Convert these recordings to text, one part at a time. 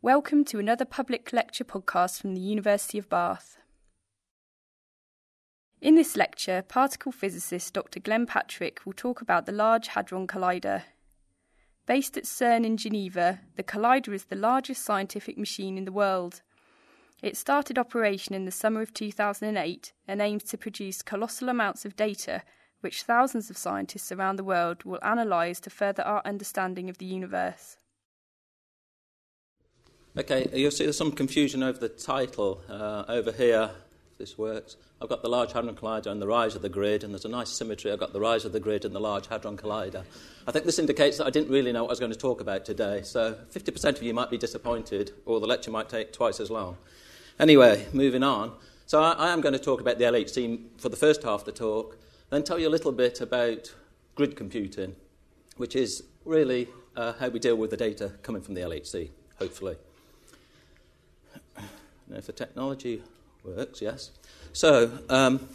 Welcome to another public lecture podcast from the University of Bath. In this lecture, particle physicist Dr. Glenn Patrick will talk about the Large Hadron Collider. Based at CERN in Geneva, the collider is the largest scientific machine in the world. It started operation in the summer of 2008 and aims to produce colossal amounts of data which thousands of scientists around the world will analyse to further our understanding of the universe. Okay, you'll see there's some confusion over the title uh, over here. This works. I've got the Large Hadron Collider and the Rise of the Grid, and there's a nice symmetry. I've got the Rise of the Grid and the Large Hadron Collider. I think this indicates that I didn't really know what I was going to talk about today, so 50% of you might be disappointed, or the lecture might take twice as long. Anyway, moving on. So I, I am going to talk about the LHC for the first half of the talk, then tell you a little bit about grid computing, which is really uh, how we deal with the data coming from the LHC, hopefully. If the technology works, yes. So, um,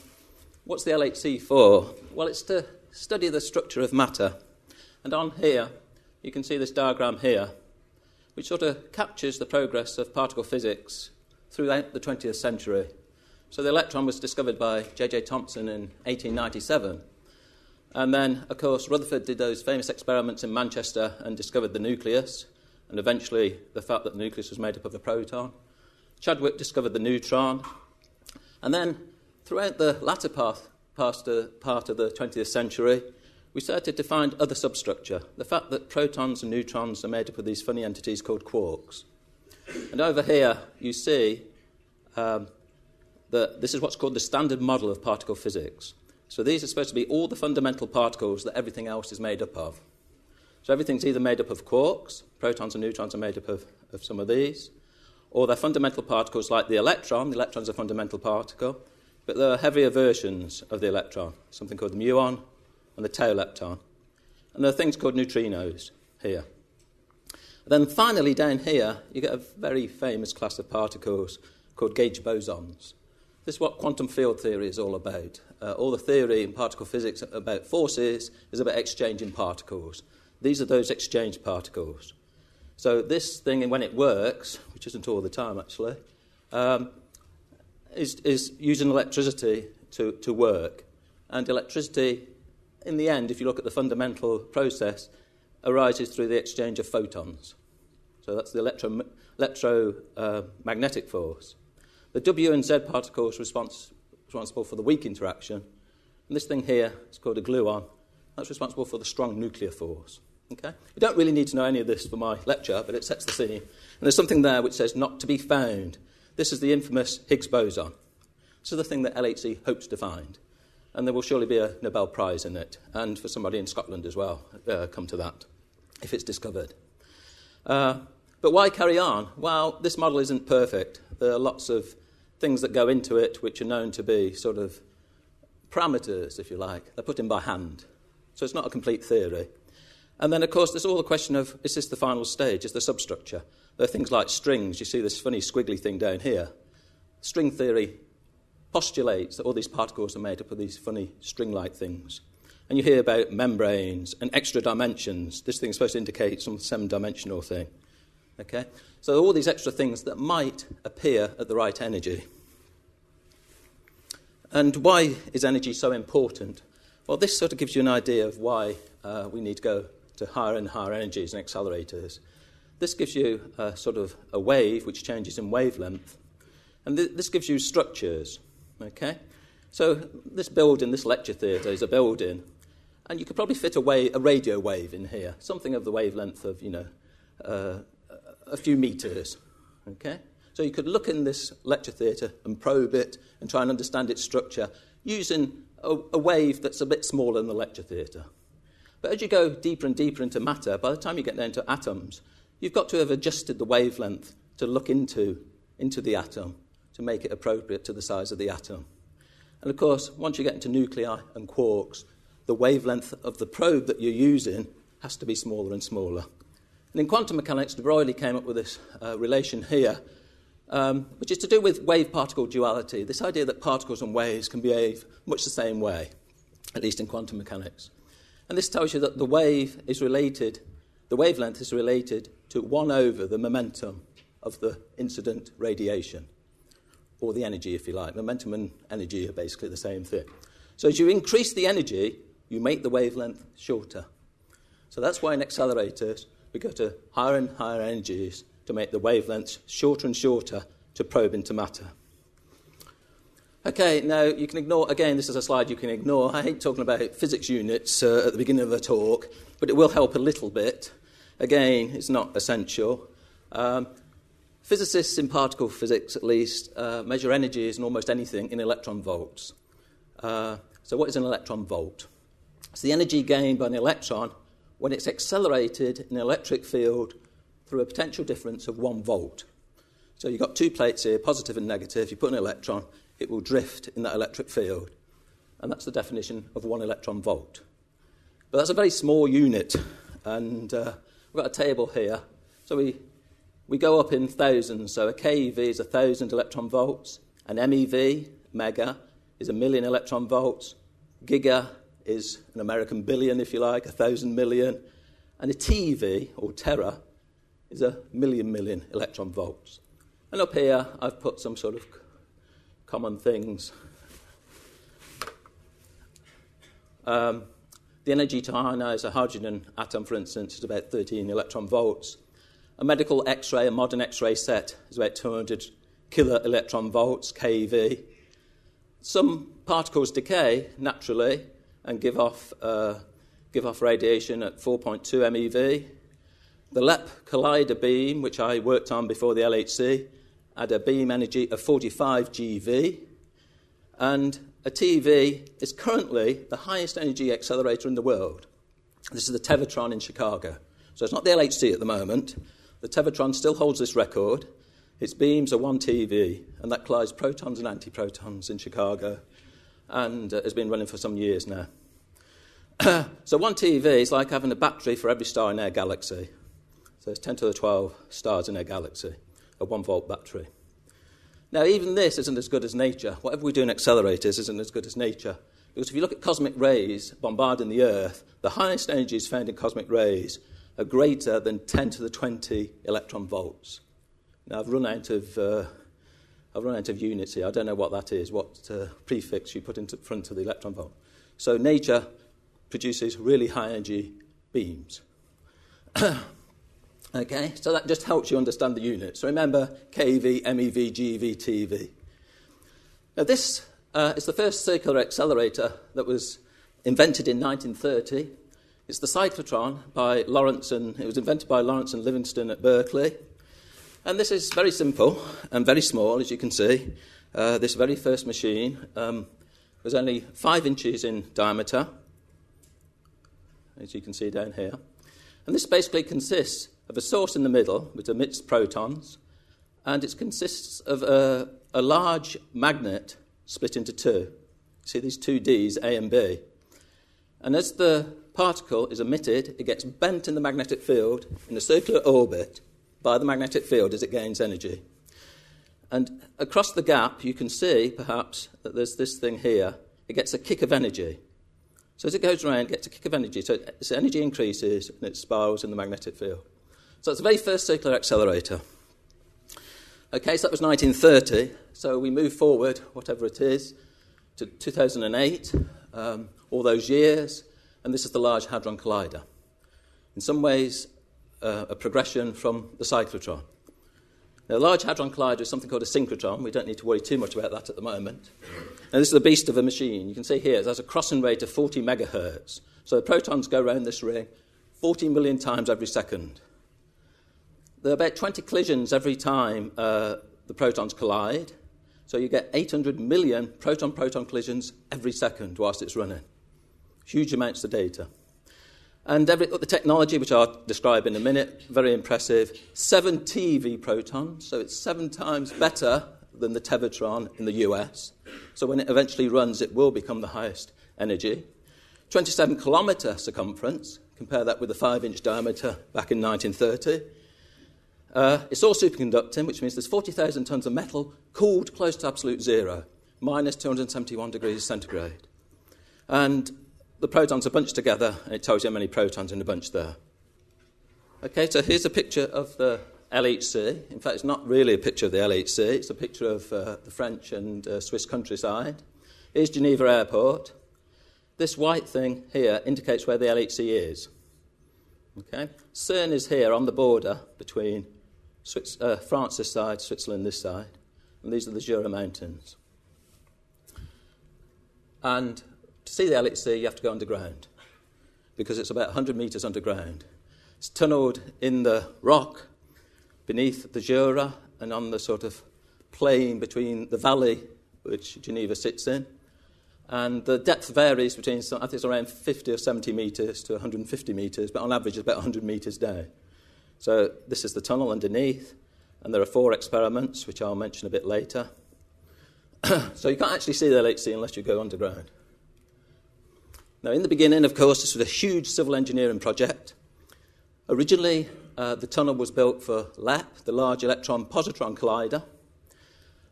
what's the LHC for? Well, it's to study the structure of matter. And on here, you can see this diagram here, which sort of captures the progress of particle physics throughout the 20th century. So the electron was discovered by J.J. Thomson in 1897. And then, of course, Rutherford did those famous experiments in Manchester and discovered the nucleus, and eventually the fact that the nucleus was made up of a proton. Chadwick discovered the neutron. And then, throughout the latter part, part, part of the 20th century, we started to find other substructure. The fact that protons and neutrons are made up of these funny entities called quarks. And over here, you see um, that this is what's called the standard model of particle physics. So these are supposed to be all the fundamental particles that everything else is made up of. So everything's either made up of quarks, protons and neutrons are made up of, of some of these, or they're fundamental particles like the electron. The electron's a fundamental particle, but there are heavier versions of the electron, something called the muon and the tau lepton. And there are things called neutrinos here. Then finally, down here, you get a very famous class of particles called gauge bosons. This is what quantum field theory is all about. Uh, all the theory in particle physics about forces is about exchanging particles. These are those exchange particles. So, this thing, when it works, which isn't all the time actually, um, is, is using electricity to, to work. And electricity, in the end, if you look at the fundamental process, arises through the exchange of photons. So, that's the electro, electromagnetic uh, force. The W and Z particles respons- responsible for the weak interaction. And this thing here is called a gluon. That's responsible for the strong nuclear force. Okay? You don't really need to know any of this for my lecture, but it sets the scene. And there's something there which says not to be found. This is the infamous Higgs boson. This is the thing that LHC hopes to find. And there will surely be a Nobel Prize in it, and for somebody in Scotland as well, uh, come to that, if it's discovered. Uh, but why carry on? Well, this model isn't perfect. There are lots of things that go into it which are known to be sort of parameters, if you like. They're put in by hand. So it's not a complete theory. And then, of course, there's all the question of is this the final stage? Is the substructure? There are things like strings. You see this funny squiggly thing down here. String theory postulates that all these particles are made up of these funny string like things. And you hear about membranes and extra dimensions. This thing is supposed to indicate some seven dimensional thing. Okay? So, all these extra things that might appear at the right energy. And why is energy so important? Well, this sort of gives you an idea of why uh, we need to go to higher and higher energies and accelerators. This gives you a sort of a wave which changes in wavelength. And th- this gives you structures. Okay? So, this building, this lecture theatre, is a building. And you could probably fit a, wave, a radio wave in here, something of the wavelength of, you know, uh, a few meters. Okay? So you could look in this lecture theatre and probe it and try and understand its structure using a, a wave that's a bit smaller than the lecture theatre. But as you go deeper and deeper into matter, by the time you get down to atoms, you've got to have adjusted the wavelength to look into, into the atom to make it appropriate to the size of the atom. And of course, once you get into nuclei and quarks, the wavelength of the probe that you're using has to be smaller and smaller. And in quantum mechanics, de Broglie came up with this uh, relation here, um, which is to do with wave particle duality this idea that particles and waves can behave much the same way, at least in quantum mechanics. And this tells you that the wave is related, the wavelength is related to 1 over the momentum of the incident radiation, or the energy, if you like. Momentum and energy are basically the same thing. So as you increase the energy, you make the wavelength shorter. So that's why in accelerators we go to higher and higher energies to make the wavelengths shorter and shorter to probe into matter. Okay, now you can ignore, again, this is a slide you can ignore. I hate talking about physics units uh, at the beginning of a talk, but it will help a little bit. Again, it's not essential. Um, physicists in particle physics, at least, uh, measure energies and almost anything in electron volts. Uh, so, what is an electron volt? It's the energy gained by an electron when it's accelerated in an electric field through a potential difference of one volt. So, you've got two plates here, positive and negative. You put an electron, it will drift in that electric field. And that's the definition of one electron volt. But that's a very small unit. And uh, we've got a table here. So we, we go up in thousands. So a keV is a thousand electron volts. An MeV, mega, is a million electron volts. Giga is an American billion, if you like, a thousand million. And a TeV, or tera, is a million million electron volts. And up here, I've put some sort of common things. Um, the energy to ionize a hydrogen atom, for instance, is about 13 electron volts. A medical X ray, a modern X ray set, is about 200 kilo electron volts, keV. Some particles decay naturally and give off, uh, give off radiation at 4.2 MeV. The LEP collider beam, which I worked on before the LHC, had a beam energy of 45 GeV, and a TeV is currently the highest energy accelerator in the world. This is the Tevatron in Chicago. So it's not the LHC at the moment. The Tevatron still holds this record. Its beams are 1 TeV, and that collides protons and antiprotons in Chicago, and uh, has been running for some years now. so 1 TeV is like having a battery for every star in our galaxy. So there's 10 to the 12 stars in our galaxy a one volt battery. Now, even this isn't as good as nature. Whatever we do in accelerators isn't as good as nature. Because if you look at cosmic rays bombarding the Earth, the highest energies found in cosmic rays are greater than 10 to the 20 electron volts. Now, I've run out of, uh, I've run out of units here. I don't know what that is, what uh, prefix you put in front of the electron volt. So, nature produces really high energy beams. Okay, so that just helps you understand the units. So remember keV, MeV, GeV, TeV. Now, this uh, is the first circular accelerator that was invented in 1930. It's the cyclotron by Lawrence and it was invented by Lawrence and Livingston at Berkeley. And this is very simple and very small, as you can see. Uh, this very first machine um, was only five inches in diameter, as you can see down here. And this basically consists of a source in the middle which emits protons, and it consists of a, a large magnet split into two. See these two Ds, A and B. And as the particle is emitted, it gets bent in the magnetic field in a circular orbit by the magnetic field as it gains energy. And across the gap, you can see perhaps that there's this thing here. It gets a kick of energy. So as it goes around, it gets a kick of energy. So its energy increases and it spirals in the magnetic field. So it's the very first circular accelerator. Okay, so that was 1930. So we move forward, whatever it is, to 2008, um, all those years, and this is the Large Hadron Collider. In some ways, uh, a progression from the cyclotron. Now, the Large Hadron Collider is something called a synchrotron. We don't need to worry too much about that at the moment. And this is the beast of a machine. You can see here it has a crossing rate of 40 megahertz. So the protons go around this ring 40 million times every second. There are about 20 collisions every time uh, the protons collide. So you get 800 million proton proton collisions every second whilst it's running. Huge amounts of data. And every, the technology, which I'll describe in a minute, very impressive. Seven TeV protons, so it's seven times better than the Tevatron in the US. So when it eventually runs, it will become the highest energy. 27 kilometre circumference, compare that with the 5 inch diameter back in 1930. Uh, it's all superconducting, which means there's 40,000 tons of metal cooled close to absolute zero, minus 271 degrees centigrade. And the protons are bunched together, and it tells you how many protons in the bunch there. Okay, so here's a picture of the LHC. In fact, it's not really a picture of the LHC, it's a picture of uh, the French and uh, Swiss countryside. Here's Geneva Airport. This white thing here indicates where the LHC is. Okay? CERN is here on the border between Swiss, uh, France this side, Switzerland this side, and these are the Jura Mountains. And to see the LHC, you have to go underground because it's about 100 metres underground. It's tunnelled in the rock beneath the Jura and on the sort of plain between the valley which Geneva sits in. And the depth varies between, I think it's around 50 or 70 metres to 150 metres, but on average it's about 100 metres down. So this is the tunnel underneath, and there are four experiments, which I'll mention a bit later. so you can't actually see the LHC unless you go underground. Now, in the beginning, of course, this was a huge civil engineering project. Originally, uh, the tunnel was built for LEP, the Large Electron Positron Collider.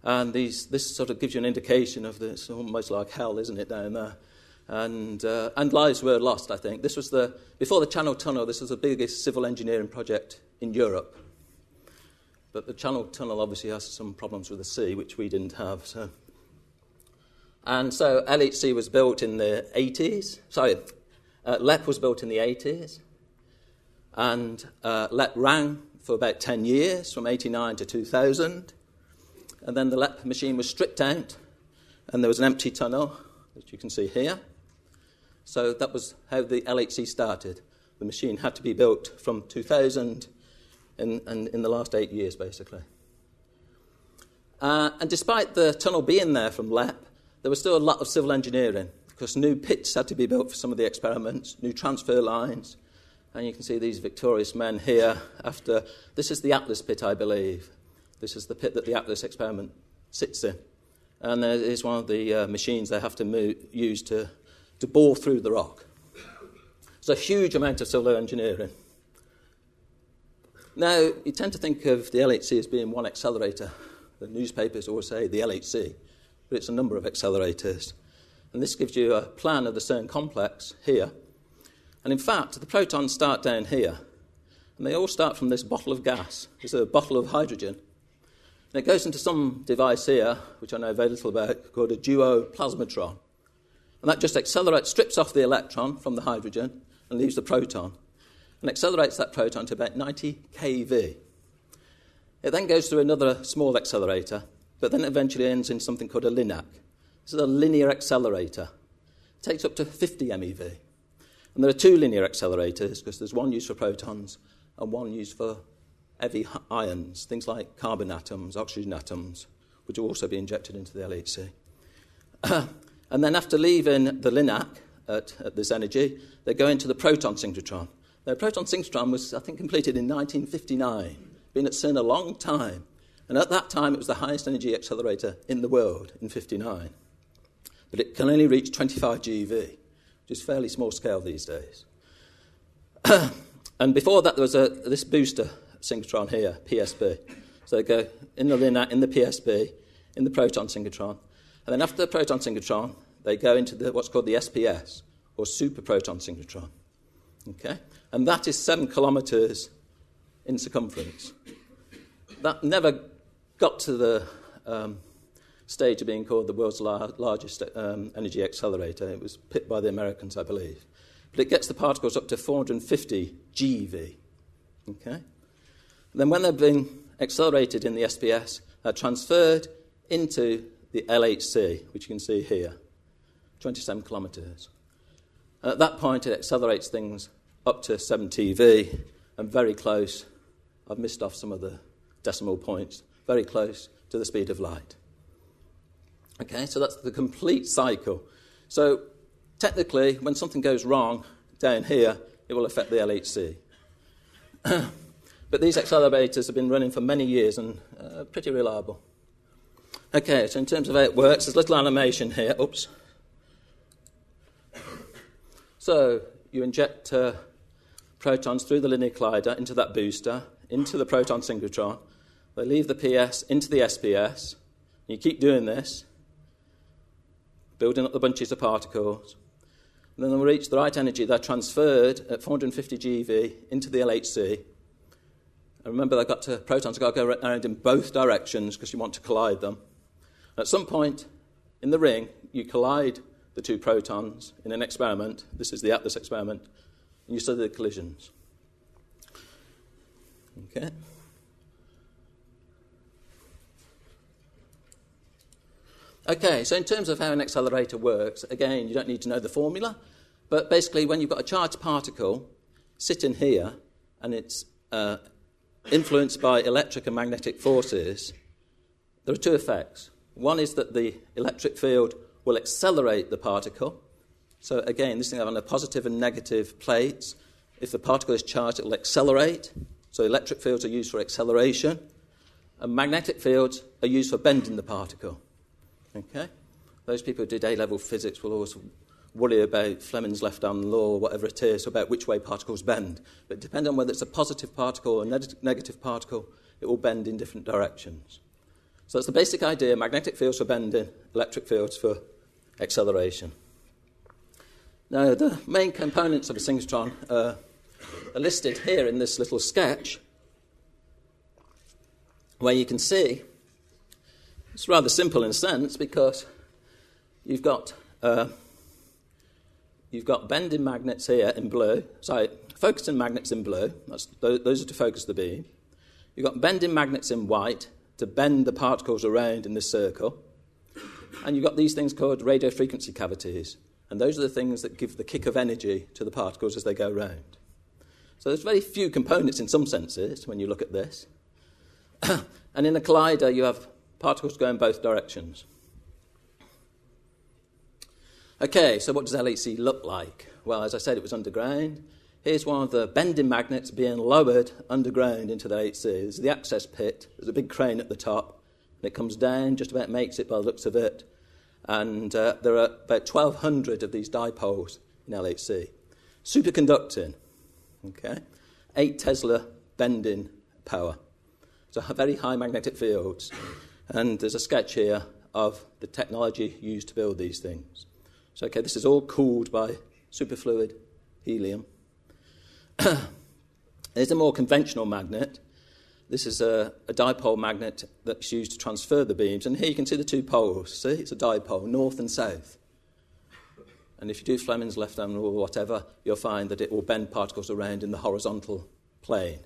And these, this sort of gives you an indication of this, almost like hell, isn't it, down there? And, uh, and lives were lost, I think. This was the, before the Channel Tunnel, this was the biggest civil engineering project in Europe. But the Channel Tunnel obviously has some problems with the sea, which we didn't have. So and so LHC was built in the 80s. Sorry, uh, LEP was built in the 80s. And uh, LEP ran for about 10 years, from 89 to 2000. And then the LEP machine was stripped out, and there was an empty tunnel, which you can see here. So that was how the LHC started. The machine had to be built from 2000 and in, in the last eight years, basically. Uh, and despite the tunnel being there from LEP, there was still a lot of civil engineering because new pits had to be built for some of the experiments, new transfer lines. And you can see these victorious men here after. This is the Atlas pit, I believe. This is the pit that the Atlas experiment sits in. And there is one of the uh, machines they have to use to, to bore through the rock. It's a huge amount of civil engineering. Now, you tend to think of the LHC as being one accelerator. The newspapers always say the LHC but it's a number of accelerators. And this gives you a plan of the CERN complex here. And in fact, the protons start down here. And they all start from this bottle of gas. It's a bottle of hydrogen. And it goes into some device here, which I know very little about, called a duoplasmatron. And that just accelerates, strips off the electron from the hydrogen and leaves the proton. And accelerates that proton to about 90 keV. It then goes through another small accelerator but then eventually ends in something called a LINAC. This is a linear accelerator. It takes up to 50 MeV. And there are two linear accelerators because there's one used for protons and one used for heavy ions, things like carbon atoms, oxygen atoms, which will also be injected into the LHC. and then after leaving the LINAC at, at, this energy, they go into the proton synchrotron. The proton synchrotron was, I think, completed in 1959, been at CERN a long time. And at that time, it was the highest energy accelerator in the world in 59. But it can only reach 25 GeV, which is fairly small scale these days. and before that, there was a, this booster synchrotron here, PSB. So they go in the LINAC, in the PSB, in the proton synchrotron. And then after the proton synchrotron, they go into the, what's called the SPS, or super proton synchrotron. Okay? And that is seven kilometers in circumference. That never got to the um, stage of being called the world's lar- largest um, energy accelerator. It was picked by the Americans, I believe. But it gets the particles up to 450 GeV. Okay? And then when they've been accelerated in the SPS, they're transferred into the LHC, which you can see here, 27 kilometers. And at that point, it accelerates things up to 7 TeV and very close. I've missed off some of the decimal points very close to the speed of light. Okay, so that's the complete cycle. So technically, when something goes wrong down here, it will affect the LHC. but these accelerators have been running for many years and uh, pretty reliable. Okay, so in terms of how it works, there's a little animation here. Oops. So you inject uh, protons through the linear collider into that booster, into the proton synchrotron, they leave the PS into the SPS. You keep doing this, building up the bunches of particles. And then they reach the right energy, they're transferred at 450 GeV into the LHC. And remember, they've got to, protons got to go around in both directions because you want to collide them. At some point in the ring, you collide the two protons in an experiment. This is the Atlas experiment. And you study the collisions. Okay. Okay, so in terms of how an accelerator works, again, you don't need to know the formula, but basically, when you've got a charged particle sitting here and it's uh, influenced by electric and magnetic forces, there are two effects. One is that the electric field will accelerate the particle. So, again, this thing having a positive and negative plates. If the particle is charged, it will accelerate. So, electric fields are used for acceleration, and magnetic fields are used for bending the particle. Okay? Those people who did A level physics will always worry about Fleming's left hand law whatever it is about which way particles bend. But depending on whether it's a positive particle or a negative particle, it will bend in different directions. So that's the basic idea magnetic fields for bending, electric fields for acceleration. Now, the main components of a synchrotron are listed here in this little sketch, where you can see it's rather simple in a sense because you've got, uh, you've got bending magnets here in blue. Sorry, focusing magnets in blue. That's, those are to focus the beam. You've got bending magnets in white to bend the particles around in this circle. And you've got these things called radio frequency cavities. And those are the things that give the kick of energy to the particles as they go round. So there's very few components in some senses when you look at this. and in a collider, you have Particles go in both directions. Okay, so what does LHC look like? Well, as I said, it was underground. Here's one of the bending magnets being lowered underground into the LHC. This is the access pit. There's a big crane at the top, and it comes down, just about makes it by the looks of it. And uh, there are about 1,200 of these dipoles in LHC. Superconducting, okay? 8 Tesla bending power. So very high magnetic fields. And there's a sketch here of the technology used to build these things. So, okay, this is all cooled by superfluid helium. There's a more conventional magnet. This is a, a, dipole magnet that's used to transfer the beams. And here you can see the two poles. See, it's a dipole, north and south. And if you do Fleming's left hand or whatever, you'll find that it will bend particles around in the horizontal plane.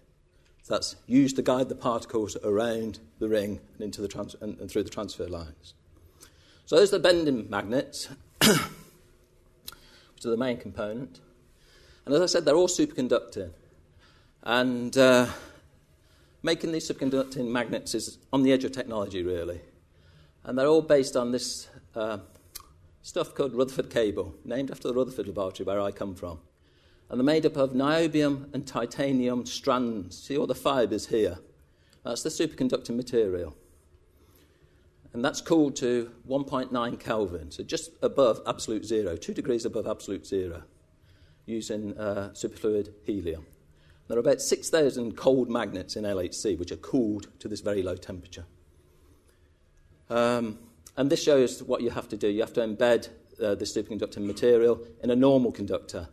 So that's used to guide the particles around the ring and, into the trans- and, and through the transfer lines. So those are the bending magnets, which are the main component. And as I said, they're all superconducting. And uh, making these superconducting magnets is on the edge of technology, really. And they're all based on this uh, stuff called Rutherford cable, named after the Rutherford Laboratory where I come from and they're made up of niobium and titanium strands. See all the fibres here? That's the superconducting material. And that's cooled to 1.9 Kelvin, so just above absolute zero, two degrees above absolute zero, using uh, superfluid helium. There are about 6,000 cold magnets in LHC which are cooled to this very low temperature. Um, and this shows what you have to do. You have to embed uh, the superconducting material in a normal conductor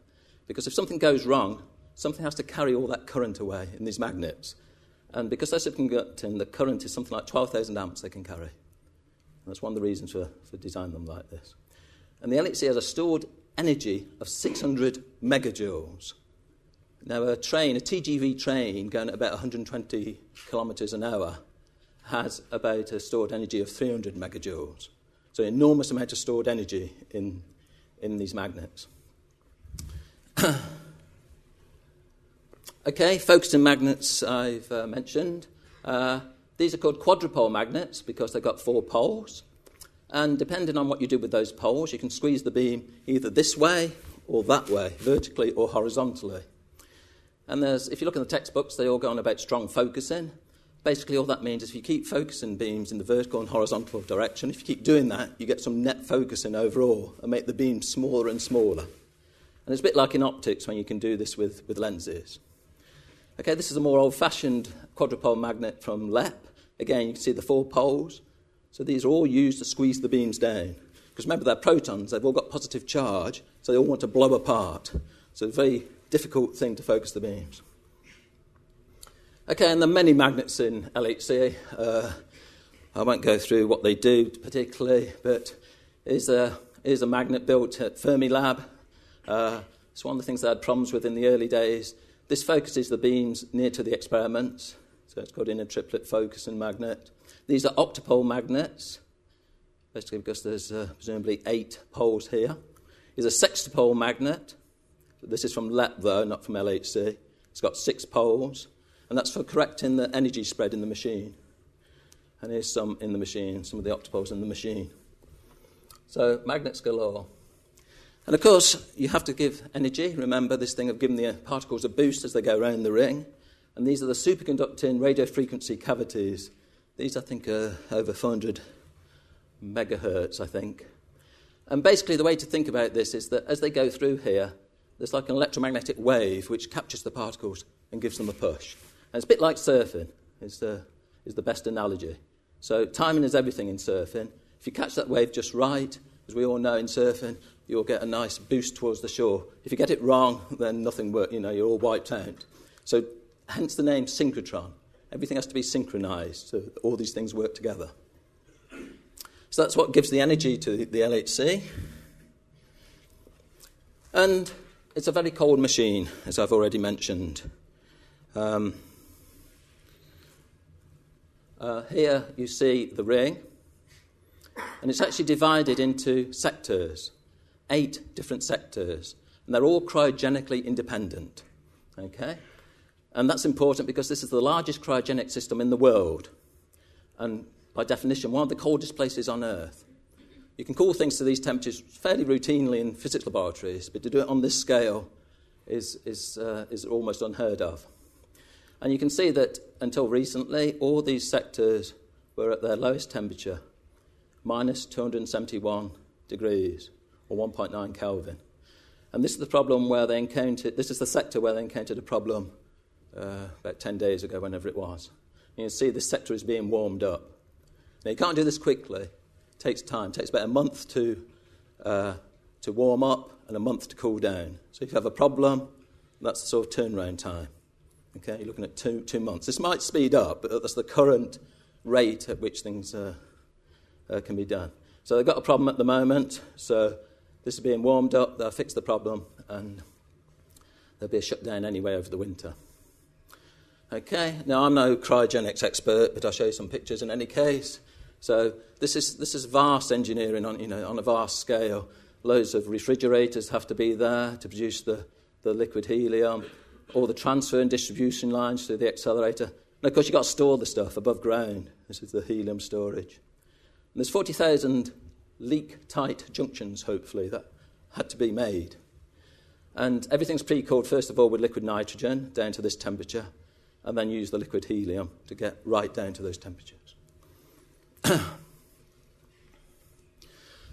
because if something goes wrong, something has to carry all that current away in these magnets. And because they're superconducting, the current is something like 12,000 amps they can carry. That's one of the reasons for, for designing them like this. And the LHC has a stored energy of 600 megajoules. Now, a train, a TGV train going at about 120 kilometres an hour, has about a stored energy of 300 megajoules. So, an enormous amount of stored energy in, in these magnets. okay, focusing magnets I've uh, mentioned. Uh, these are called quadrupole magnets because they've got four poles. And depending on what you do with those poles, you can squeeze the beam either this way or that way, vertically or horizontally. And there's, if you look in the textbooks, they all go on about strong focusing. Basically, all that means is if you keep focusing beams in the vertical and horizontal direction, if you keep doing that, you get some net focusing overall and make the beam smaller and smaller. And it's a bit like in optics when you can do this with, with lenses. Okay, this is a more old fashioned quadrupole magnet from LEP. Again, you can see the four poles. So these are all used to squeeze the beams down. Because remember, they're protons, they've all got positive charge, so they all want to blow apart. So it's a very difficult thing to focus the beams. Okay, and there are many magnets in LHC. Uh, I won't go through what they do particularly, but is a, is a magnet built at Fermilab. Uh, it's one of the things they had problems with in the early days. This focuses the beams near to the experiments, so it's got in triplet focus and magnet. These are octopole magnets, basically because there's uh, presumably eight poles here. Is a sextupole magnet. This is from LEP, though, not from LHC. It's got six poles, and that's for correcting the energy spread in the machine. And here's some in the machine, some of the octopoles in the machine. So, magnets galore. And of course, you have to give energy. Remember this thing of giving the particles a boost as they go around the ring. And these are the superconducting radio frequency cavities. These, I think, are over 400 megahertz, I think. And basically, the way to think about this is that as they go through here, there's like an electromagnetic wave which captures the particles and gives them a push. And it's a bit like surfing, is the, is the best analogy. So, timing is everything in surfing. If you catch that wave just right, as we all know in surfing, you'll get a nice boost towards the shore. If you get it wrong, then nothing works, you know, you're all wiped out. So, hence the name synchrotron. Everything has to be synchronized so all these things work together. So that's what gives the energy to the LHC. And it's a very cold machine, as I've already mentioned. Um, uh, here you see the ring, and it's actually divided into sectors eight different sectors, and they're all cryogenically independent. Okay? And that's important because this is the largest cryogenic system in the world, and by definition, one of the coldest places on Earth. You can cool things to these temperatures fairly routinely in physics laboratories, but to do it on this scale is, is, uh, is almost unheard of. And you can see that until recently, all these sectors were at their lowest temperature, minus 271 degrees or 1.9 Kelvin. And this is the problem where they encountered, this is the sector where they encountered a problem uh, about 10 days ago, whenever it was. You can see this sector is being warmed up. Now, you can't do this quickly. It takes time. It takes about a month to, uh, to warm up and a month to cool down. So if you have a problem, that's the sort of turnaround time. Okay, you're looking at two, two months. This might speed up, but that's the current rate at which things uh, uh, can be done. So they've got a problem at the moment. So this is being warmed up, they'll fix the problem, and there'll be a shutdown anyway over the winter. Okay, now I'm no cryogenics expert, but I'll show you some pictures in any case. So this is, this is vast engineering on, you know, on a vast scale. Loads of refrigerators have to be there to produce the, the liquid helium, all the transfer and distribution lines through the accelerator. And of course, you've got to store the stuff above ground. This is the helium storage. And there's 40,000 leak tight junctions, hopefully, that had to be made. And everything's pre cooled, first of all, with liquid nitrogen down to this temperature, and then use the liquid helium to get right down to those temperatures.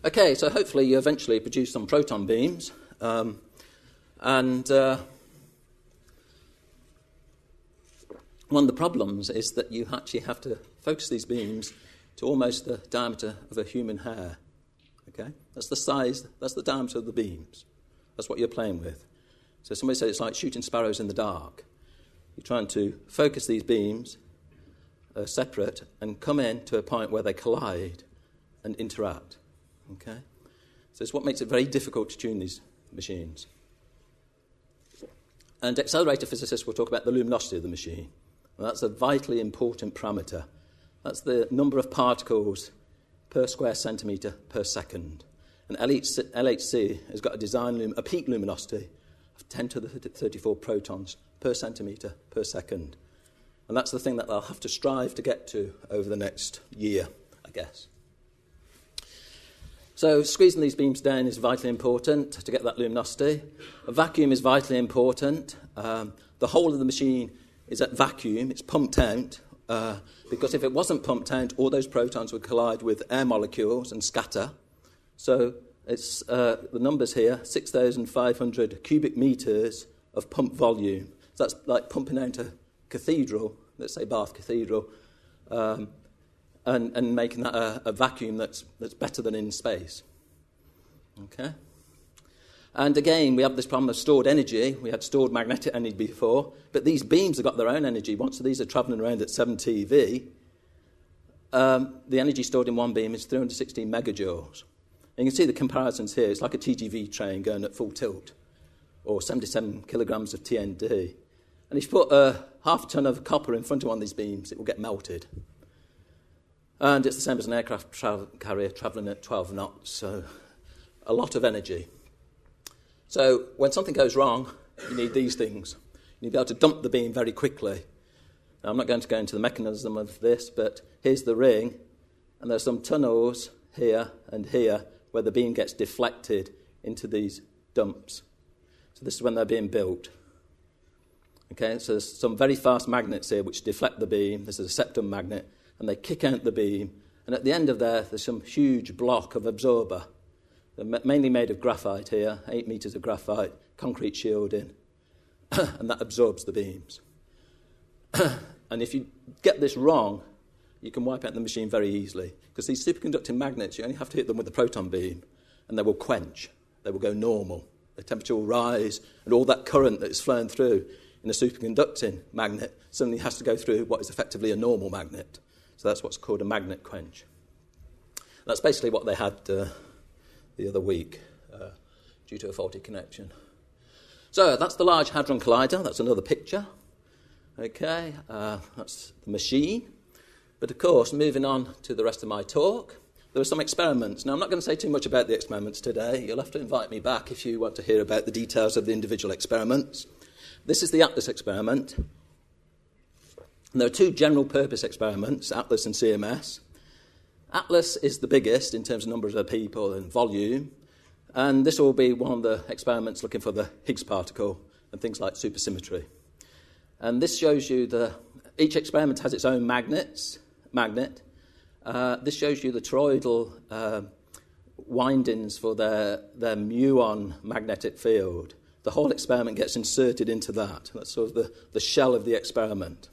okay, so hopefully you eventually produce some proton beams. Um, and uh, one of the problems is that you actually have to focus these beams to almost the diameter of a human hair. Okay? That's the size, that's the diameter of the beams. That's what you're playing with. So somebody said it's like shooting sparrows in the dark. You're trying to focus these beams uh, separate and come in to a point where they collide and interact. Okay? So it's what makes it very difficult to tune these machines. And accelerator physicists will talk about the luminosity of the machine. And that's a vitally important parameter. That's the number of particles per square centimetre per second. And LHC has got a design a peak luminosity of 10 to the 34 protons per centimetre per second. And that's the thing that they'll have to strive to get to over the next year, I guess. So, squeezing these beams down is vitally important to get that luminosity. A vacuum is vitally important. Um, the whole of the machine is at vacuum, it's pumped out uh, because if it wasn't pumped out, all those protons would collide with air molecules and scatter. So it's uh, the numbers here 6,500 cubic meters of pump volume. So that's like pumping out a cathedral, let's say Bath Cathedral, um, and, and making that a, a vacuum that's, that's better than in space. Okay? And again, we have this problem of stored energy. We had stored magnetic energy before, but these beams have got their own energy. Once these are travelling around at 7 TeV, um, the energy stored in one beam is 316 megajoules. And you can see the comparisons here. It's like a TGV train going at full tilt, or 77 kilograms of TNT. And if you put a half ton of copper in front of one of these beams, it will get melted. And it's the same as an aircraft tra- carrier travelling at 12 knots, so a lot of energy. So when something goes wrong, you need these things. You need to be able to dump the beam very quickly. Now, I'm not going to go into the mechanism of this, but here's the ring, and there's some tunnels here and here where the beam gets deflected into these dumps. So this is when they're being built. Okay, so there's some very fast magnets here which deflect the beam. This is a septum magnet, and they kick out the beam. And at the end of there, there's some huge block of absorber. Mainly made of graphite here, eight meters of graphite, concrete shielding, and that absorbs the beams. and if you get this wrong, you can wipe out the machine very easily. Because these superconducting magnets, you only have to hit them with a proton beam, and they will quench. They will go normal. The temperature will rise, and all that current that is flowing through in a superconducting magnet suddenly has to go through what is effectively a normal magnet. So that's what's called a magnet quench. That's basically what they had uh, the other week uh, due to a faulty connection. So that's the Large Hadron Collider. That's another picture. Okay, uh, that's the machine. But of course, moving on to the rest of my talk, there were some experiments. Now, I'm not going to say too much about the experiments today. You'll have to invite me back if you want to hear about the details of the individual experiments. This is the ATLAS experiment. And there are two general purpose experiments, ATLAS and CMS. ATLAS is the biggest in terms of numbers of people and volume, and this will be one of the experiments looking for the Higgs particle and things like supersymmetry. And this shows you the each experiment has its own magnets, magnet. Uh, this shows you the toroidal uh, windings for their, their muon magnetic field. The whole experiment gets inserted into that. That's sort of the, the shell of the experiment.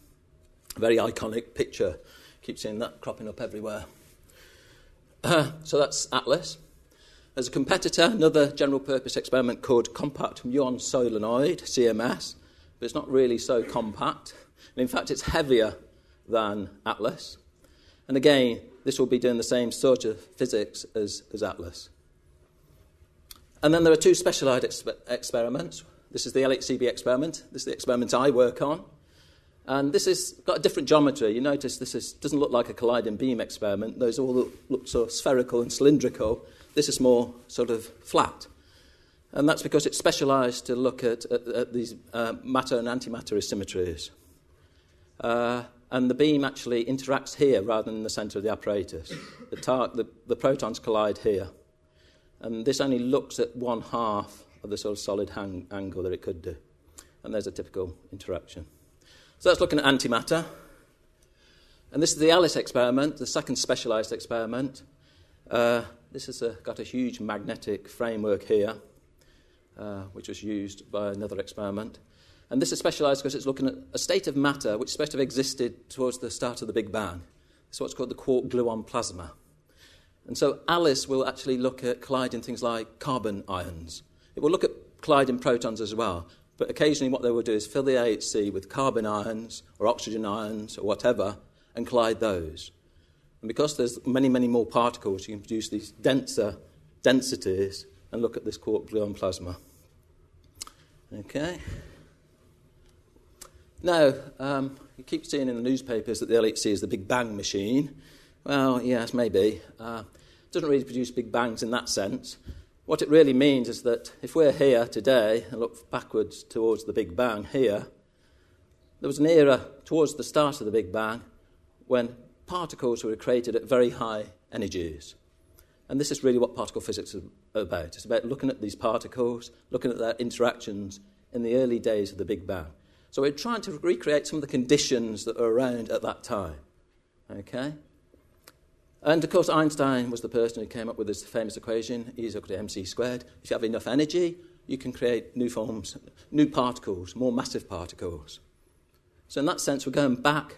Very iconic picture. Keep seeing that cropping up everywhere. Uh, so that's Atlas. As a competitor, another general purpose experiment called Compact Muon Solenoid, CMS, but it's not really so compact. And in fact, it's heavier than Atlas. And again, this will be doing the same sort of physics as, as Atlas. And then there are two specialized exp- experiments. This is the LHCb experiment. This is the experiment I work on. And this has got a different geometry. You notice this is, doesn't look like a colliding beam experiment. Those all look, look sort of spherical and cylindrical. This is more sort of flat. And that's because it's specialized to look at, at, at these uh, matter and antimatter asymmetries. Uh, and the beam actually interacts here rather than in the center of the apparatus. The, tar- the, the protons collide here. And this only looks at one half of the sort of solid hang- angle that it could do. And there's a typical interaction. So that's looking at antimatter. And this is the Alice experiment, the second specialized experiment. Uh, this has a, got a huge magnetic framework here, uh, which was used by another experiment. And this is specialized because it's looking at a state of matter which supposed to have existed towards the start of the Big Bang. It's what's called the quark gluon plasma. And so Alice will actually look at colliding things like carbon ions. It will look at colliding protons as well, but occasionally what they will do is fill the LHC with carbon ions or oxygen ions or whatever and collide those. And because there's many, many more particles, you can produce these denser densities and look at this quark gluon plasma. Okay. Now, um, you keep seeing in the newspapers that the LHC is the Big Bang machine. Well, yes, maybe. Uh, it doesn't really produce big bangs in that sense. What it really means is that if we're here today and look backwards towards the Big Bang here, there was an era towards the start of the Big Bang when particles were created at very high energies. And this is really what particle physics is about. It's about looking at these particles, looking at their interactions in the early days of the Big Bang. So we're trying to recreate some of the conditions that were around at that time. Okay? And of course, Einstein was the person who came up with this famous equation E is equal to mc squared. If you have enough energy, you can create new forms, new particles, more massive particles. So, in that sense, we're going back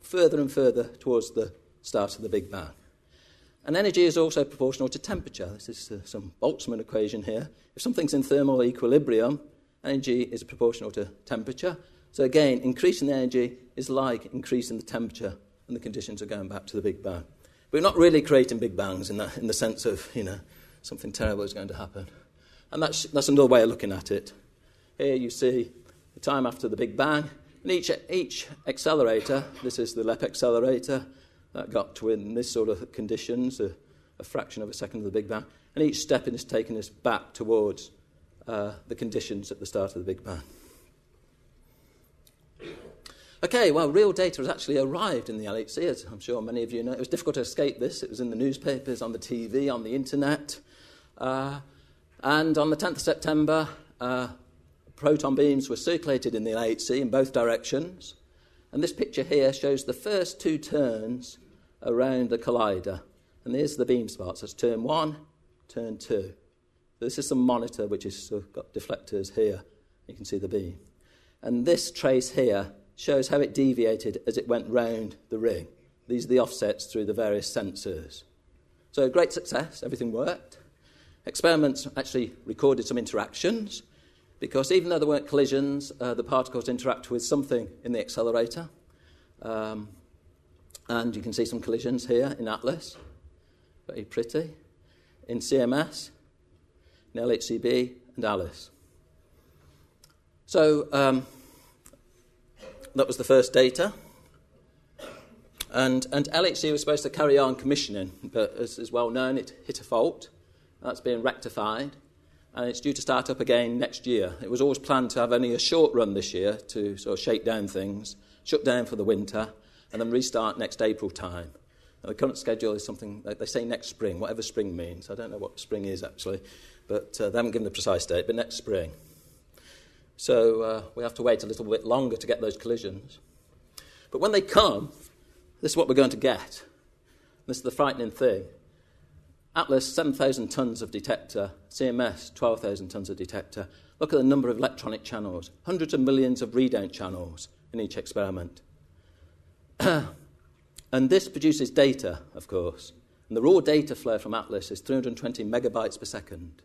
further and further towards the start of the Big Bang. And energy is also proportional to temperature. This is uh, some Boltzmann equation here. If something's in thermal equilibrium, energy is proportional to temperature. So again, increasing the energy is like increasing the temperature, and the conditions are going back to the Big Bang. We're not really creating Big Bangs in, that, in the sense of, you know, something terrible is going to happen. And that's, that's another way of looking at it. Here you see the time after the Big Bang, and each, each accelerator, this is the LEP accelerator, that got to in this sort of conditions, a, a fraction of a second of the Big Bang, and each step in is taking us back towards uh, the conditions at the start of the Big Bang. Okay, well, real data has actually arrived in the LHC, as I'm sure many of you know. It was difficult to escape this. It was in the newspapers, on the TV, on the internet. Uh, and on the 10th of September, uh, proton beams were circulated in the LHC in both directions. And this picture here shows the first two turns around the collider. And there's the beam spots. That's turn one, turn two. This is some monitor which has got deflectors here. You can see the beam. And this trace here shows how it deviated as it went round the ring. These are the offsets through the various sensors. So, great success, everything worked. Experiments actually recorded some interactions because even though there weren't collisions, uh, the particles interact with something in the accelerator. Um, and you can see some collisions here in Atlas. Very pretty. In CMS, in LHCb, and ALICE. So, um, that was the first data. And, and LHC was supposed to carry on commissioning, but as is well known, it hit a fault. That's being rectified, and it's due to start up again next year. It was always planned to have only a short run this year to sort of shake down things, shut down for the winter, and then restart next April time. Now, the current schedule is something they say next spring, whatever spring means. I don't know what spring is actually, but uh, they haven't given the precise date, but next spring. So uh, we have to wait a little bit longer to get those collisions. But when they come, this is what we're going to get. This is the frightening thing. Atlas, 7,000 tons of detector. CMS, 12,000 tons of detector. Look at the number of electronic channels. Hundreds of millions of readout channels in each experiment. and this produces data, of course. And the raw data flow from Atlas is 320 megabytes per second.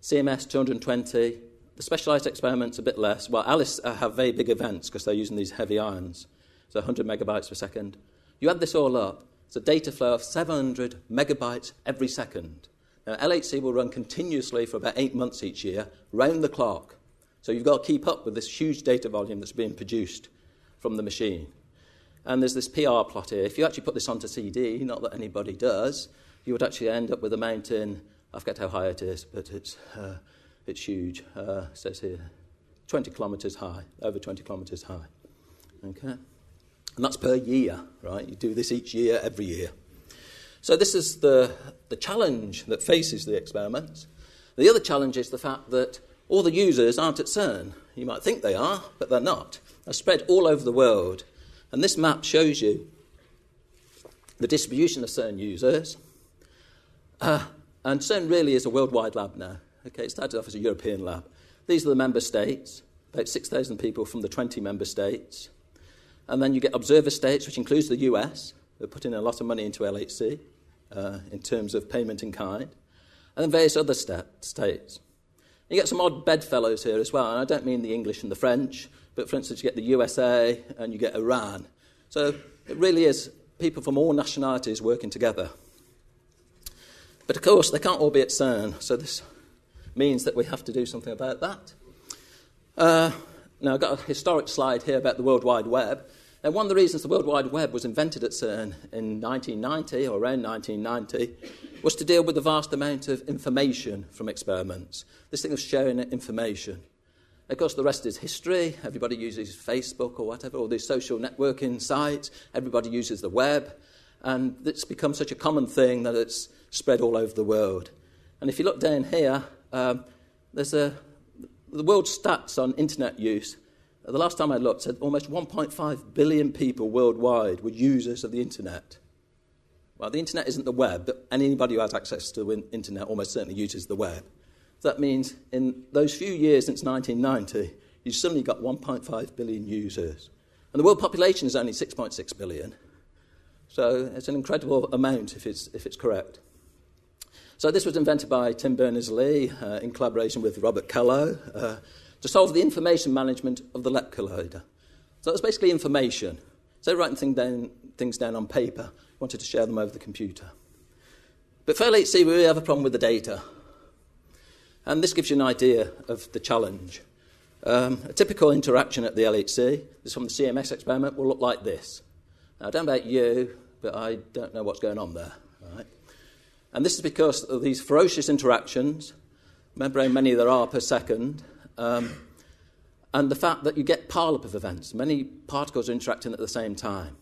CMS, 220 the specialized experiments a bit less. Well, Alice uh, have very big events because they're using these heavy ions, so 100 megabytes per second. You add this all up, it's a data flow of 700 megabytes every second. Now, LHC will run continuously for about eight months each year, round the clock. So you've got to keep up with this huge data volume that's being produced from the machine. And there's this PR plot here. If you actually put this onto CD, not that anybody does, you would actually end up with a mountain. I forget how high it is, but it's uh, it's huge. Uh, says here, 20 kilometres high, over 20 kilometres high. Okay? And that's per year, right? You do this each year, every year. So this is the, the challenge that faces the experiments. The other challenge is the fact that all the users aren't at CERN. You might think they are, but they're not. They're spread all over the world. And this map shows you the distribution of CERN users. Uh, and CERN really is a worldwide lab now. Okay, it started off as a European lab. These are the member states, about 6,000 people from the 20 member states. And then you get observer states, which includes the US. They're putting a lot of money into LHC uh, in terms of payment in kind. And then various other states. You get some odd bedfellows here as well, and I don't mean the English and the French, but for instance, you get the USA and you get Iran. So it really is people from all nationalities working together. But of course, they can't all be at CERN, so this means that we have to do something about that. Uh, now, I've got a historic slide here about the World Wide Web. And one of the reasons the World Wide Web was invented at CERN in 1990 or around 1990 was to deal with the vast amount of information from experiments. This thing of sharing information. Of course, the rest is history. Everybody uses Facebook or whatever, all these social networking sites. Everybody uses the web. And it's become such a common thing that it's spread all over the world. And if you look down here, um, there's a, the world stats on internet use. The last time I looked said almost 1.5 billion people worldwide were users of the internet. Well, the internet isn't the web, but anybody who has access to the internet almost certainly uses the web. That means in those few years since 1990, you've suddenly got 1.5 billion users. And the world population is only 6.6 billion. So it's an incredible amount if it's, if it's correct. So this was invented by Tim Berners-Lee uh, in collaboration with Robert Cailliau uh, to solve the information management of the LEP collider. So it's basically information. So writing thing down, things down on paper, wanted to share them over the computer. But for LHC, we have a problem with the data. And this gives you an idea of the challenge. Um, a typical interaction at the LHC, this from the CMS experiment, will look like this. Now, I don't know about you, but I don't know what's going on there. Right? And this is because of these ferocious interactions, remember how many there are per second, um, and the fact that you get pileup of events. Many particles are interacting at the same time.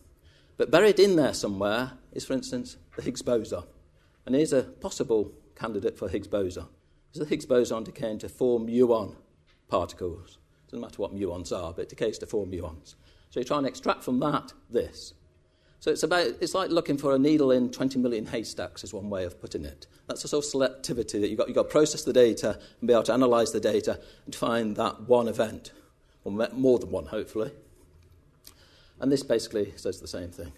But buried in there somewhere is, for instance, the Higgs boson. And here's a possible candidate for Higgs boson. Is the Higgs boson decaying to four muon particles? It doesn't matter what muons are, but it decays to four muons. So you try and extract from that this. So it's, about, it's like looking for a needle in 20 million haystacks, is one way of putting it. That's the sort of selectivity that you've got. You've got to process the data and be able to analyse the data and find that one event, or more than one, hopefully. And this basically says the same thing.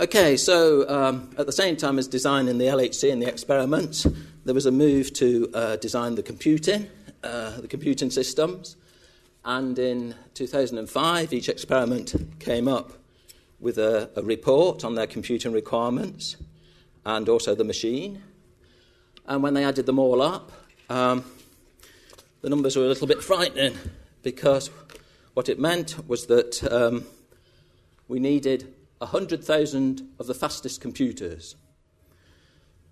Okay, so um, at the same time as designing the LHC and the experiments, there was a move to uh, design the computing, uh, the computing systems. And in 2005, each experiment came up with a, a report on their computing requirements and also the machine. And when they added them all up, um, the numbers were a little bit frightening because what it meant was that um, we needed 100,000 of the fastest computers.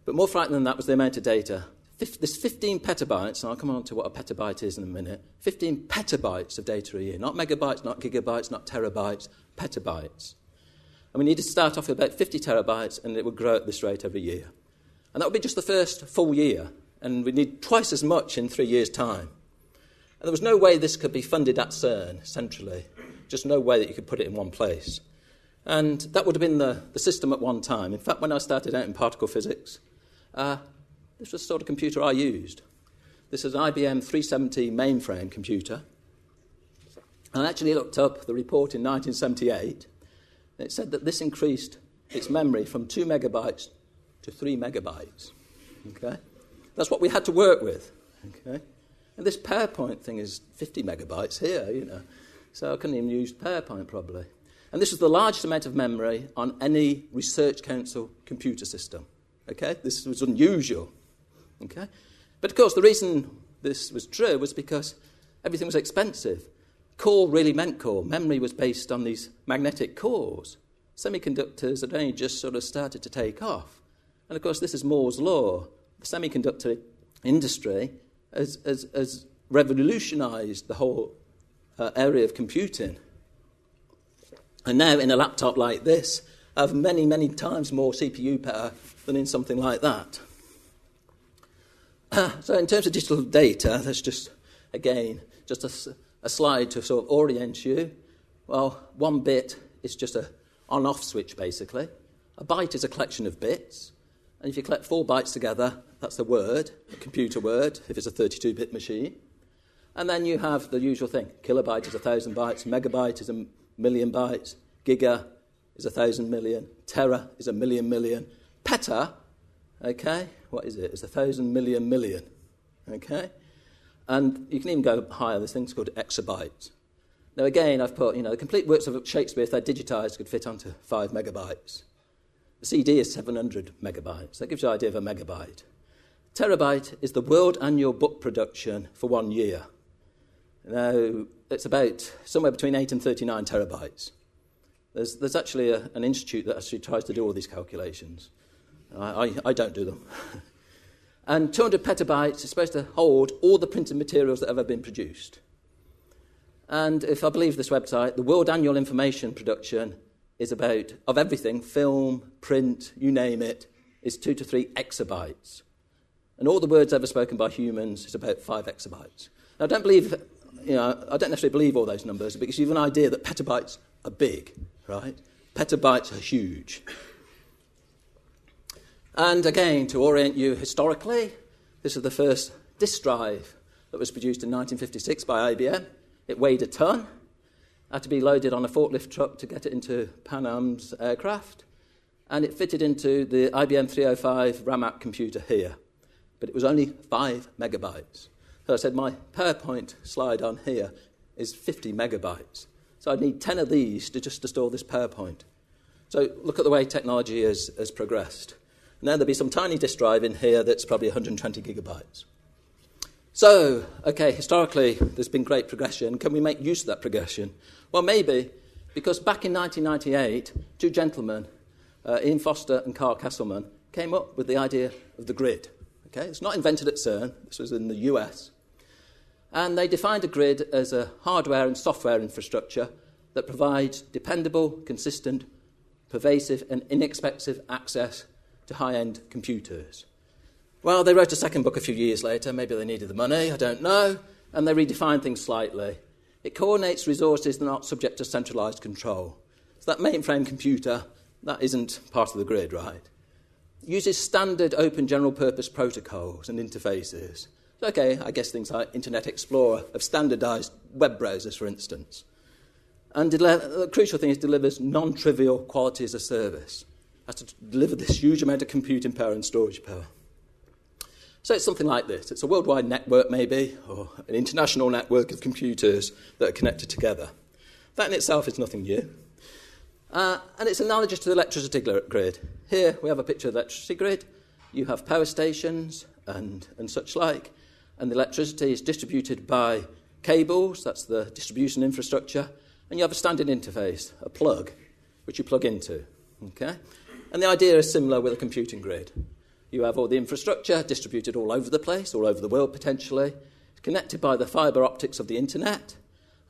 But more frightening than that was the amount of data there's 15 petabytes, and I'll come on to what a petabyte is in a minute. 15 petabytes of data a year, not megabytes, not gigabytes, not terabytes, petabytes. And we need to start off with about 50 terabytes, and it would grow at this rate every year. And that would be just the first full year, and we need twice as much in three years' time. And there was no way this could be funded at CERN centrally, just no way that you could put it in one place. And that would have been the, the system at one time. In fact, when I started out in particle physics, uh, this was the sort of computer I used. This is an IBM 370 mainframe computer. I actually looked up the report in 1978, and it said that this increased its memory from 2 megabytes to 3 megabytes. Okay? That's what we had to work with. Okay? And this PowerPoint thing is 50 megabytes here, you know. So I couldn't even use PowerPoint probably. And this was the largest amount of memory on any Research Council computer system. Okay? This was unusual. Okay? But of course, the reason this was true was because everything was expensive. Core really meant core. Memory was based on these magnetic cores. Semiconductors had only just sort of started to take off. And of course, this is Moore's law. The semiconductor industry has, has, has revolutionized the whole uh, area of computing. And now, in a laptop like this, I have many, many times more CPU power than in something like that. so, in terms of digital data, that's just, again, just a, a slide to sort of orient you. Well, one bit is just a on off switch, basically. A byte is a collection of bits. And if you collect four bytes together, that's a word, a computer word, if it's a 32 bit machine. And then you have the usual thing kilobyte is a thousand bytes, megabyte is a million bytes, giga is a thousand million, tera is a million million, peta Okay? What is it? It's a thousand million million. Okay? And you can even go higher. This things called exabytes. Now, again, I've put, you know, the complete works of Shakespeare, if they're digitized, could fit onto five megabytes. The CD is 700 megabytes. That gives you an idea of a megabyte. Terabyte is the world annual book production for one year. Now, it's about somewhere between 8 and 39 terabytes. There's, there's actually a, an institute that actually tries to do all these calculations. I, I, I don't do them. and 200 petabytes is supposed to hold all the printed materials that have ever been produced. And if I believe this website, the world annual information production is about, of everything, film, print, you name it, is two to three exabytes. And all the words ever spoken by humans is about five exabytes. Now, I don't believe, you know, I don't necessarily believe all those numbers because you have an idea that petabytes are big, right? Petabytes are huge. And again, to orient you historically, this is the first disk drive that was produced in 1956 by IBM. It weighed a ton. had to be loaded on a forklift truck to get it into Pan Am's aircraft, and it fitted into the IBM 305 RAMAC computer here. But it was only five megabytes. So I said my PowerPoint slide on here is 50 megabytes. So I'd need 10 of these to just to store this PowerPoint. So look at the way technology has, has progressed. Then there'll be some tiny disk drive in here that's probably 120 gigabytes. So, okay, historically, there's been great progression. Can we make use of that progression? Well, maybe, because back in 1998, two gentlemen, uh, Ian Foster and Carl Kesselman, came up with the idea of the grid. Okay, it's not invented at CERN, this was in the US. And they defined a grid as a hardware and software infrastructure that provides dependable, consistent, pervasive, and inexpensive access to high end computers. Well, they wrote a second book a few years later. Maybe they needed the money, I don't know. And they redefined things slightly. It coordinates resources that are not subject to centralized control. So that mainframe computer, that isn't part of the grid, right? Uses standard open general purpose protocols and interfaces. Okay, I guess things like Internet Explorer have standardized web browsers, for instance. And the crucial thing is delivers non trivial quality as a service. Has to deliver this huge amount of computing power and storage power. So it's something like this it's a worldwide network, maybe, or an international network of computers that are connected together. That in itself is nothing new. Uh, and it's analogous to the electricity grid. Here we have a picture of the electricity grid. You have power stations and, and such like, and the electricity is distributed by cables, that's the distribution infrastructure, and you have a standard interface, a plug, which you plug into. Okay? And the idea is similar with a computing grid. You have all the infrastructure distributed all over the place, all over the world potentially, connected by the fibre optics of the internet,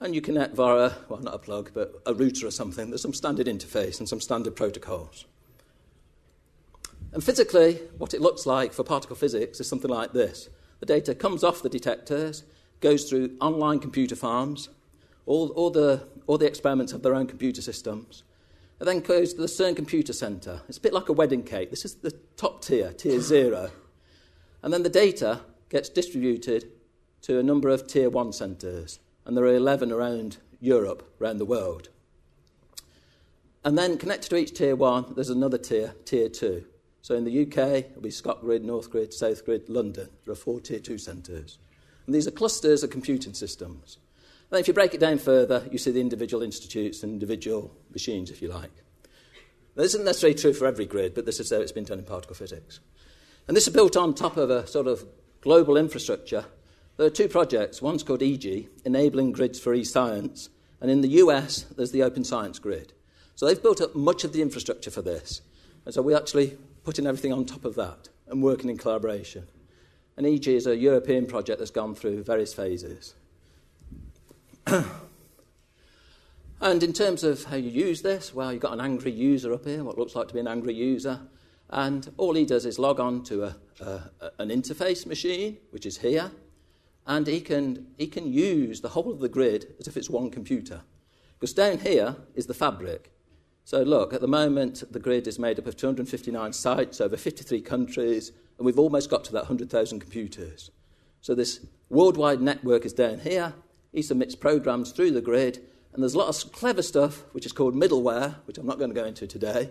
and you connect via, well, not a plug, but a router or something. There's some standard interface and some standard protocols. And physically, what it looks like for particle physics is something like this the data comes off the detectors, goes through online computer farms, all, all, the, all the experiments have their own computer systems, and then goes to the CERN Computer Centre. It's a bit like a wedding cake. This is the top tier, tier zero. And then the data gets distributed to a number of tier one centres, and there are 11 around Europe, around the world. And then connected to each tier one, there's another tier, tier two. So in the UK, it'll be ScotGrid, North Grid, South Grid, London. There are four tier two centres. And these are clusters of computing systems. Then, if you break it down further, you see the individual institutes and individual machines, if you like. This isn't necessarily true for every grid, but this is how it's been done in particle physics. And this is built on top of a sort of global infrastructure. There are two projects. One's called EG, Enabling Grids for E-Science, and in the US, there's the Open Science Grid. So they've built up much of the infrastructure for this. And so we're actually putting everything on top of that and working in collaboration. And EG is a European project that's gone through various phases. and in terms of how you use this, well, you've got an angry user up here, what looks like to be an angry user. And all he does is log on to a, a, an interface machine, which is here, and he can, he can use the whole of the grid as if it's one computer. Because down here is the fabric. So, look, at the moment, the grid is made up of 259 sites over 53 countries, and we've almost got to that 100,000 computers. So, this worldwide network is down here, he submits programs through the grid, and there's a lot of clever stuff which is called middleware, which I'm not going to go into today,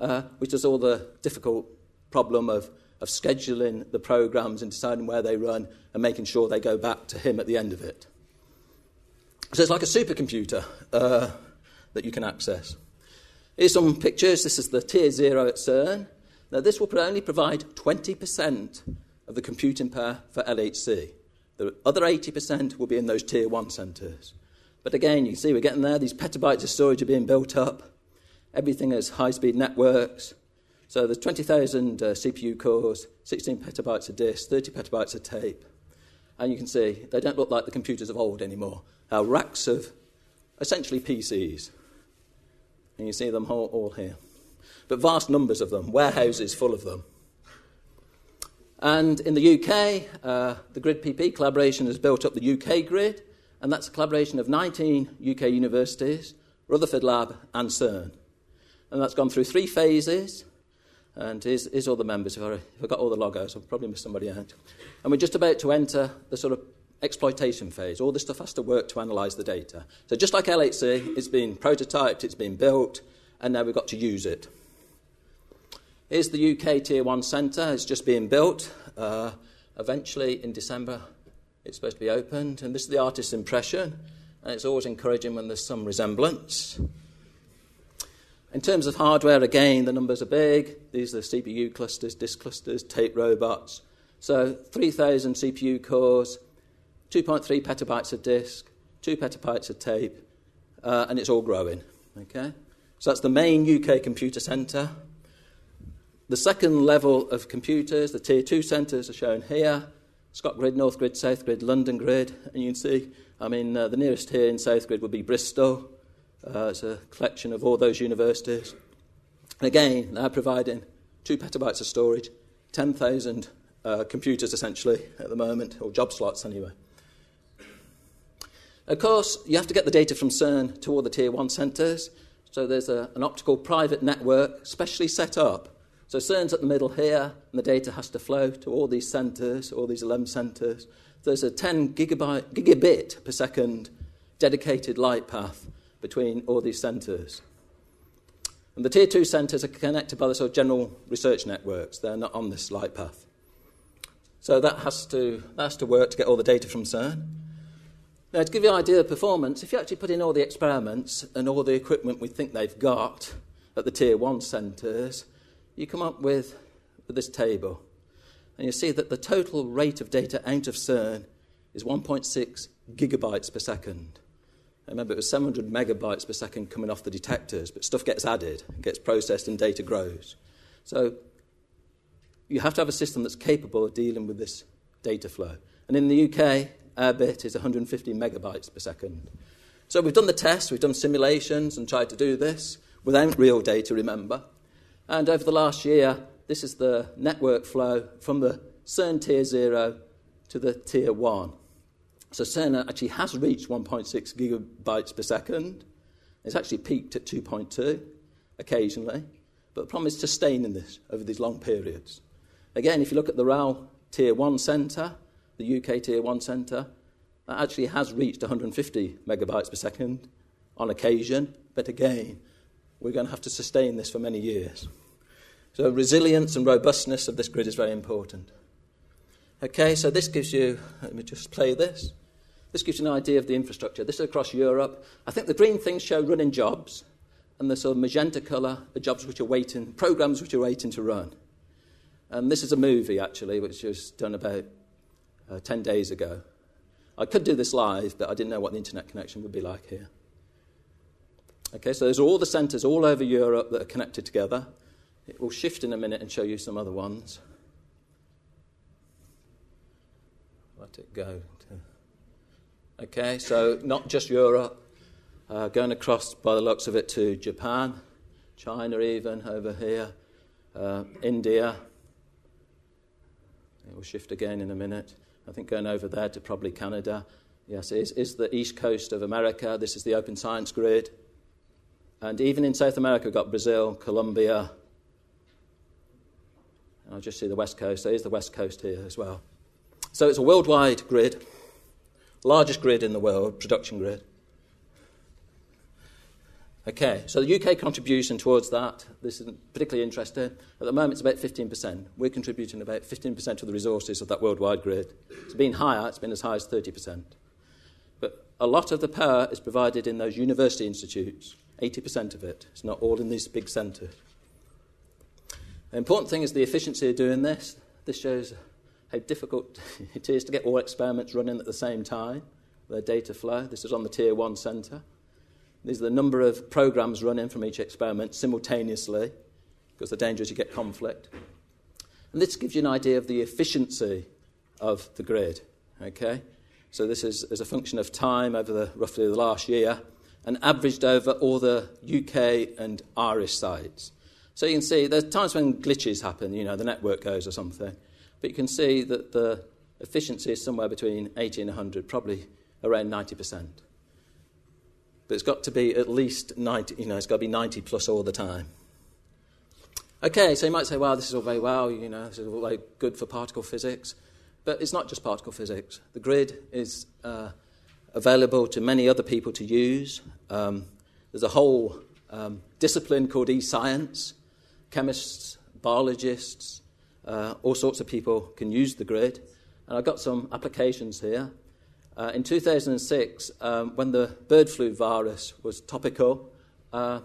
uh, which does all the difficult problem of, of scheduling the programs and deciding where they run and making sure they go back to him at the end of it. So it's like a supercomputer uh, that you can access. Here's some pictures. This is the tier zero at CERN. Now, this will only provide 20% of the computing power for LHC. The other 80% will be in those tier one centres. But again, you see, we're getting there. These petabytes of storage are being built up. Everything is high speed networks. So there's 20,000 uh, CPU cores, 16 petabytes of disk, 30 petabytes of tape. And you can see they don't look like the computers of old anymore. Our racks of essentially PCs. And you see them all, all here. But vast numbers of them, warehouses full of them. And in the UK, uh, the GridPP collaboration has built up the UK grid, and that's a collaboration of 19 UK universities, Rutherford Lab, and CERN. And that's gone through three phases. And here's, here's all the members. If I, if I got all the logos, I've probably missed somebody out. And we're just about to enter the sort of exploitation phase. All this stuff has to work to analyse the data. So just like LHC, it's been prototyped, it's been built, and now we've got to use it. Here's the UK Tier 1 Centre. It's just being built. Uh, eventually, in December, it's supposed to be opened. And this is the artist's impression. And it's always encouraging when there's some resemblance. In terms of hardware, again, the numbers are big. These are the CPU clusters, disk clusters, tape robots. So 3,000 CPU cores, 2.3 petabytes of disk, 2 petabytes of tape, uh, and it's all growing. Okay? So that's the main UK computer centre. The second level of computers, the tier 2 centres, are shown here ScotGrid, North Grid, South Grid, London Grid. And you can see, I mean, uh, the nearest here in South Grid would be Bristol. Uh, it's a collection of all those universities. And again, they're providing two petabytes of storage, 10,000 uh, computers essentially at the moment, or job slots anyway. Of course, you have to get the data from CERN to all the tier one centres. So there's a, an optical private network specially set up. So CERN's at the middle here, and the data has to flow to all these centres, all these 11 centres. There's a 10 gigabyte, gigabit per second dedicated light path between all these centres. And the tier two centres are connected by the sort of general research networks. They're not on this light path. So that has to, that has to work to get all the data from CERN. Now, to give you an idea of performance, if you actually put in all the experiments and all the equipment we think they've got at the tier one centres, you come up with, with this table. And you see that the total rate of data out of CERN is 1.6 gigabytes per second. I remember it was 700 megabytes per second coming off the detectors, but stuff gets added, gets processed, and data grows. So you have to have a system that's capable of dealing with this data flow. And in the UK, our bit is 150 megabytes per second. So we've done the tests, we've done simulations and tried to do this without real data, remember. And over the last year, this is the network flow from the CERN tier 0 to the tier 1. So CERN actually has reached 1.6 gigabytes per second. It's actually peaked at 2.2 occasionally, but the problem is sustaining this over these long periods. Again, if you look at the RAL Tier 1 centre, the UK Tier 1 centre, that actually has reached 150 megabytes per second on occasion, but again, we're going to have to sustain this for many years. So, resilience and robustness of this grid is very important. Okay, so this gives you, let me just play this. This gives you an idea of the infrastructure. This is across Europe. I think the green things show running jobs, and the sort of magenta colour are jobs which are waiting, programs which are waiting to run. And this is a movie, actually, which was done about uh, 10 days ago. I could do this live, but I didn't know what the internet connection would be like here. Okay, so there's all the centres all over Europe that are connected together. It will shift in a minute and show you some other ones. Let it go. To... Okay, so not just Europe, uh, going across by the looks of it to Japan, China, even over here, uh, India. It will shift again in a minute. I think going over there to probably Canada. Yes, it's, it's the east coast of America. This is the Open Science Grid. And even in South America, we've got Brazil, Colombia. I'll just see the west coast. There is the west coast here as well. So it's a worldwide grid, largest grid in the world, production grid. Okay, so the UK contribution towards that, this is particularly interesting. At the moment, it's about 15%. We're contributing about 15% of the resources of that worldwide grid. It's been higher, it's been as high as 30%. But a lot of the power is provided in those university institutes, 80% of it. It's not all in these big centres. The important thing is the efficiency of doing this. This shows how difficult it is to get all experiments running at the same time, their data flow. This is on the Tier 1 centre. These are the number of programs running from each experiment simultaneously, because the danger is you get conflict. And this gives you an idea of the efficiency of the grid. Okay? So this is as a function of time over the, roughly the last year and averaged over all the UK and Irish sites. So you can see there's times when glitches happen, you know, the network goes or something. But you can see that the efficiency is somewhere between 80 and 100, probably around 90%. But it's got to be at least 90, you know, it's got to be 90 plus all the time. Okay, so you might say, well, this is all very well, you know, this is all very good for particle physics. But it's not just particle physics. The grid is uh, available to many other people to use. Um, there's a whole um, discipline called e science. Chemists, biologists, uh, all sorts of people can use the grid. And I've got some applications here. Uh, in 2006, um, when the bird flu virus was topical, uh,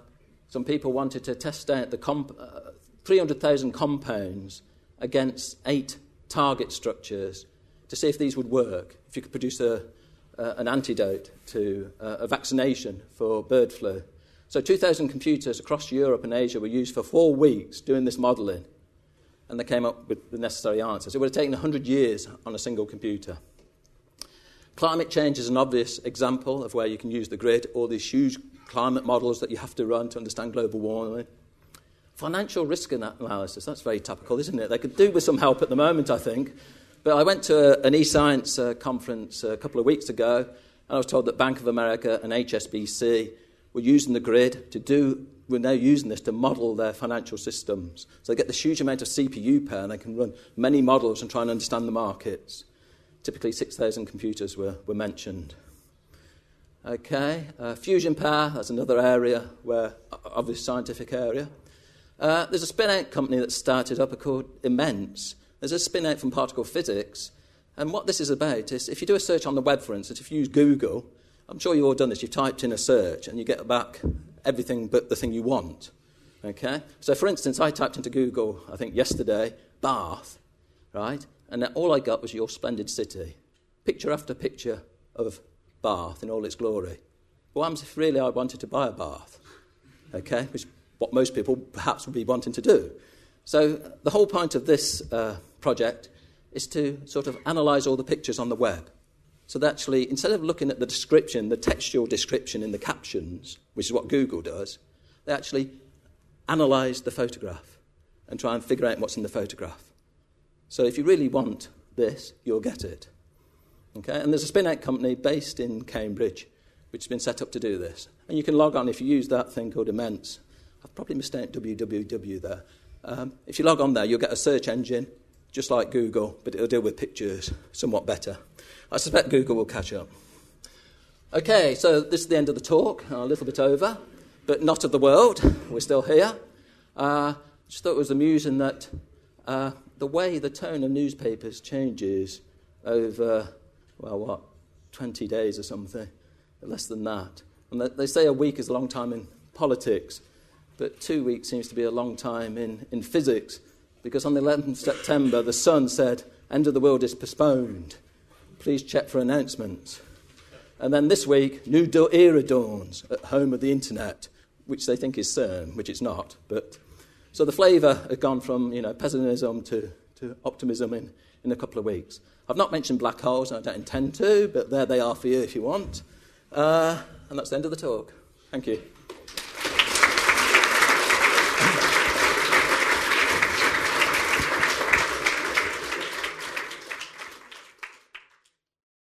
some people wanted to test out the comp- uh, 300,000 compounds against eight target structures to see if these would work, if you could produce a, an antidote to uh, a vaccination for bird flu. So 2,000 computers across Europe and Asia were used for four weeks doing this modelling, and they came up with the necessary answers. It would have taken 100 years on a single computer. Climate change is an obvious example of where you can use the grid, all these huge climate models that you have to run to understand global warming. Financial risk analysis, that's very topical, isn't it? They could do with some help at the moment, I think. But I went to a, an eScience uh, conference a couple of weeks ago, and I was told that Bank of America and HSBC were using the grid to do, were now using this to model their financial systems. So they get this huge amount of CPU power, and they can run many models and try and understand the markets. Typically, 6,000 computers were, were mentioned. Okay, uh, fusion power, that's another area where, obvious scientific area. Uh, there's a spin out company that started up called Imense. There's a spin out from particle physics. And what this is about is if you do a search on the web, for instance, if you use Google, I'm sure you've all done this, you've typed in a search and you get back everything but the thing you want. Okay? So, for instance, I typed into Google, I think yesterday, Bath, right? And all I got was your splendid city. Picture after picture of Bath in all its glory. What happens if really I wanted to buy a bath? Okay? Which what most people perhaps would be wanting to do. So, the whole point of this uh, project is to sort of analyze all the pictures on the web. So, that actually, instead of looking at the description, the textual description in the captions, which is what Google does, they actually analyze the photograph and try and figure out what's in the photograph. So, if you really want this, you'll get it. Okay? And there's a spin out company based in Cambridge which has been set up to do this. And you can log on if you use that thing called Imense I've probably mistaken www there. Um, if you log on there, you'll get a search engine, just like Google, but it'll deal with pictures somewhat better. I suspect Google will catch up. Okay, so this is the end of the talk, a little bit over, but not of the world. We're still here. Uh, just thought it was amusing that uh, the way the tone of newspapers changes over, well, what, 20 days or something, less than that. And they say a week is a long time in politics. But two weeks seems to be a long time in, in physics, because on the 11th of September, the Sun said, End of the world is postponed. Please check for announcements. And then this week, new era dawns at home of the internet, which they think is CERN, which it's not. But so the flavour has gone from you know pessimism to, to optimism in, in a couple of weeks. I've not mentioned black holes, and I don't intend to, but there they are for you if you want. Uh, and that's the end of the talk. Thank you.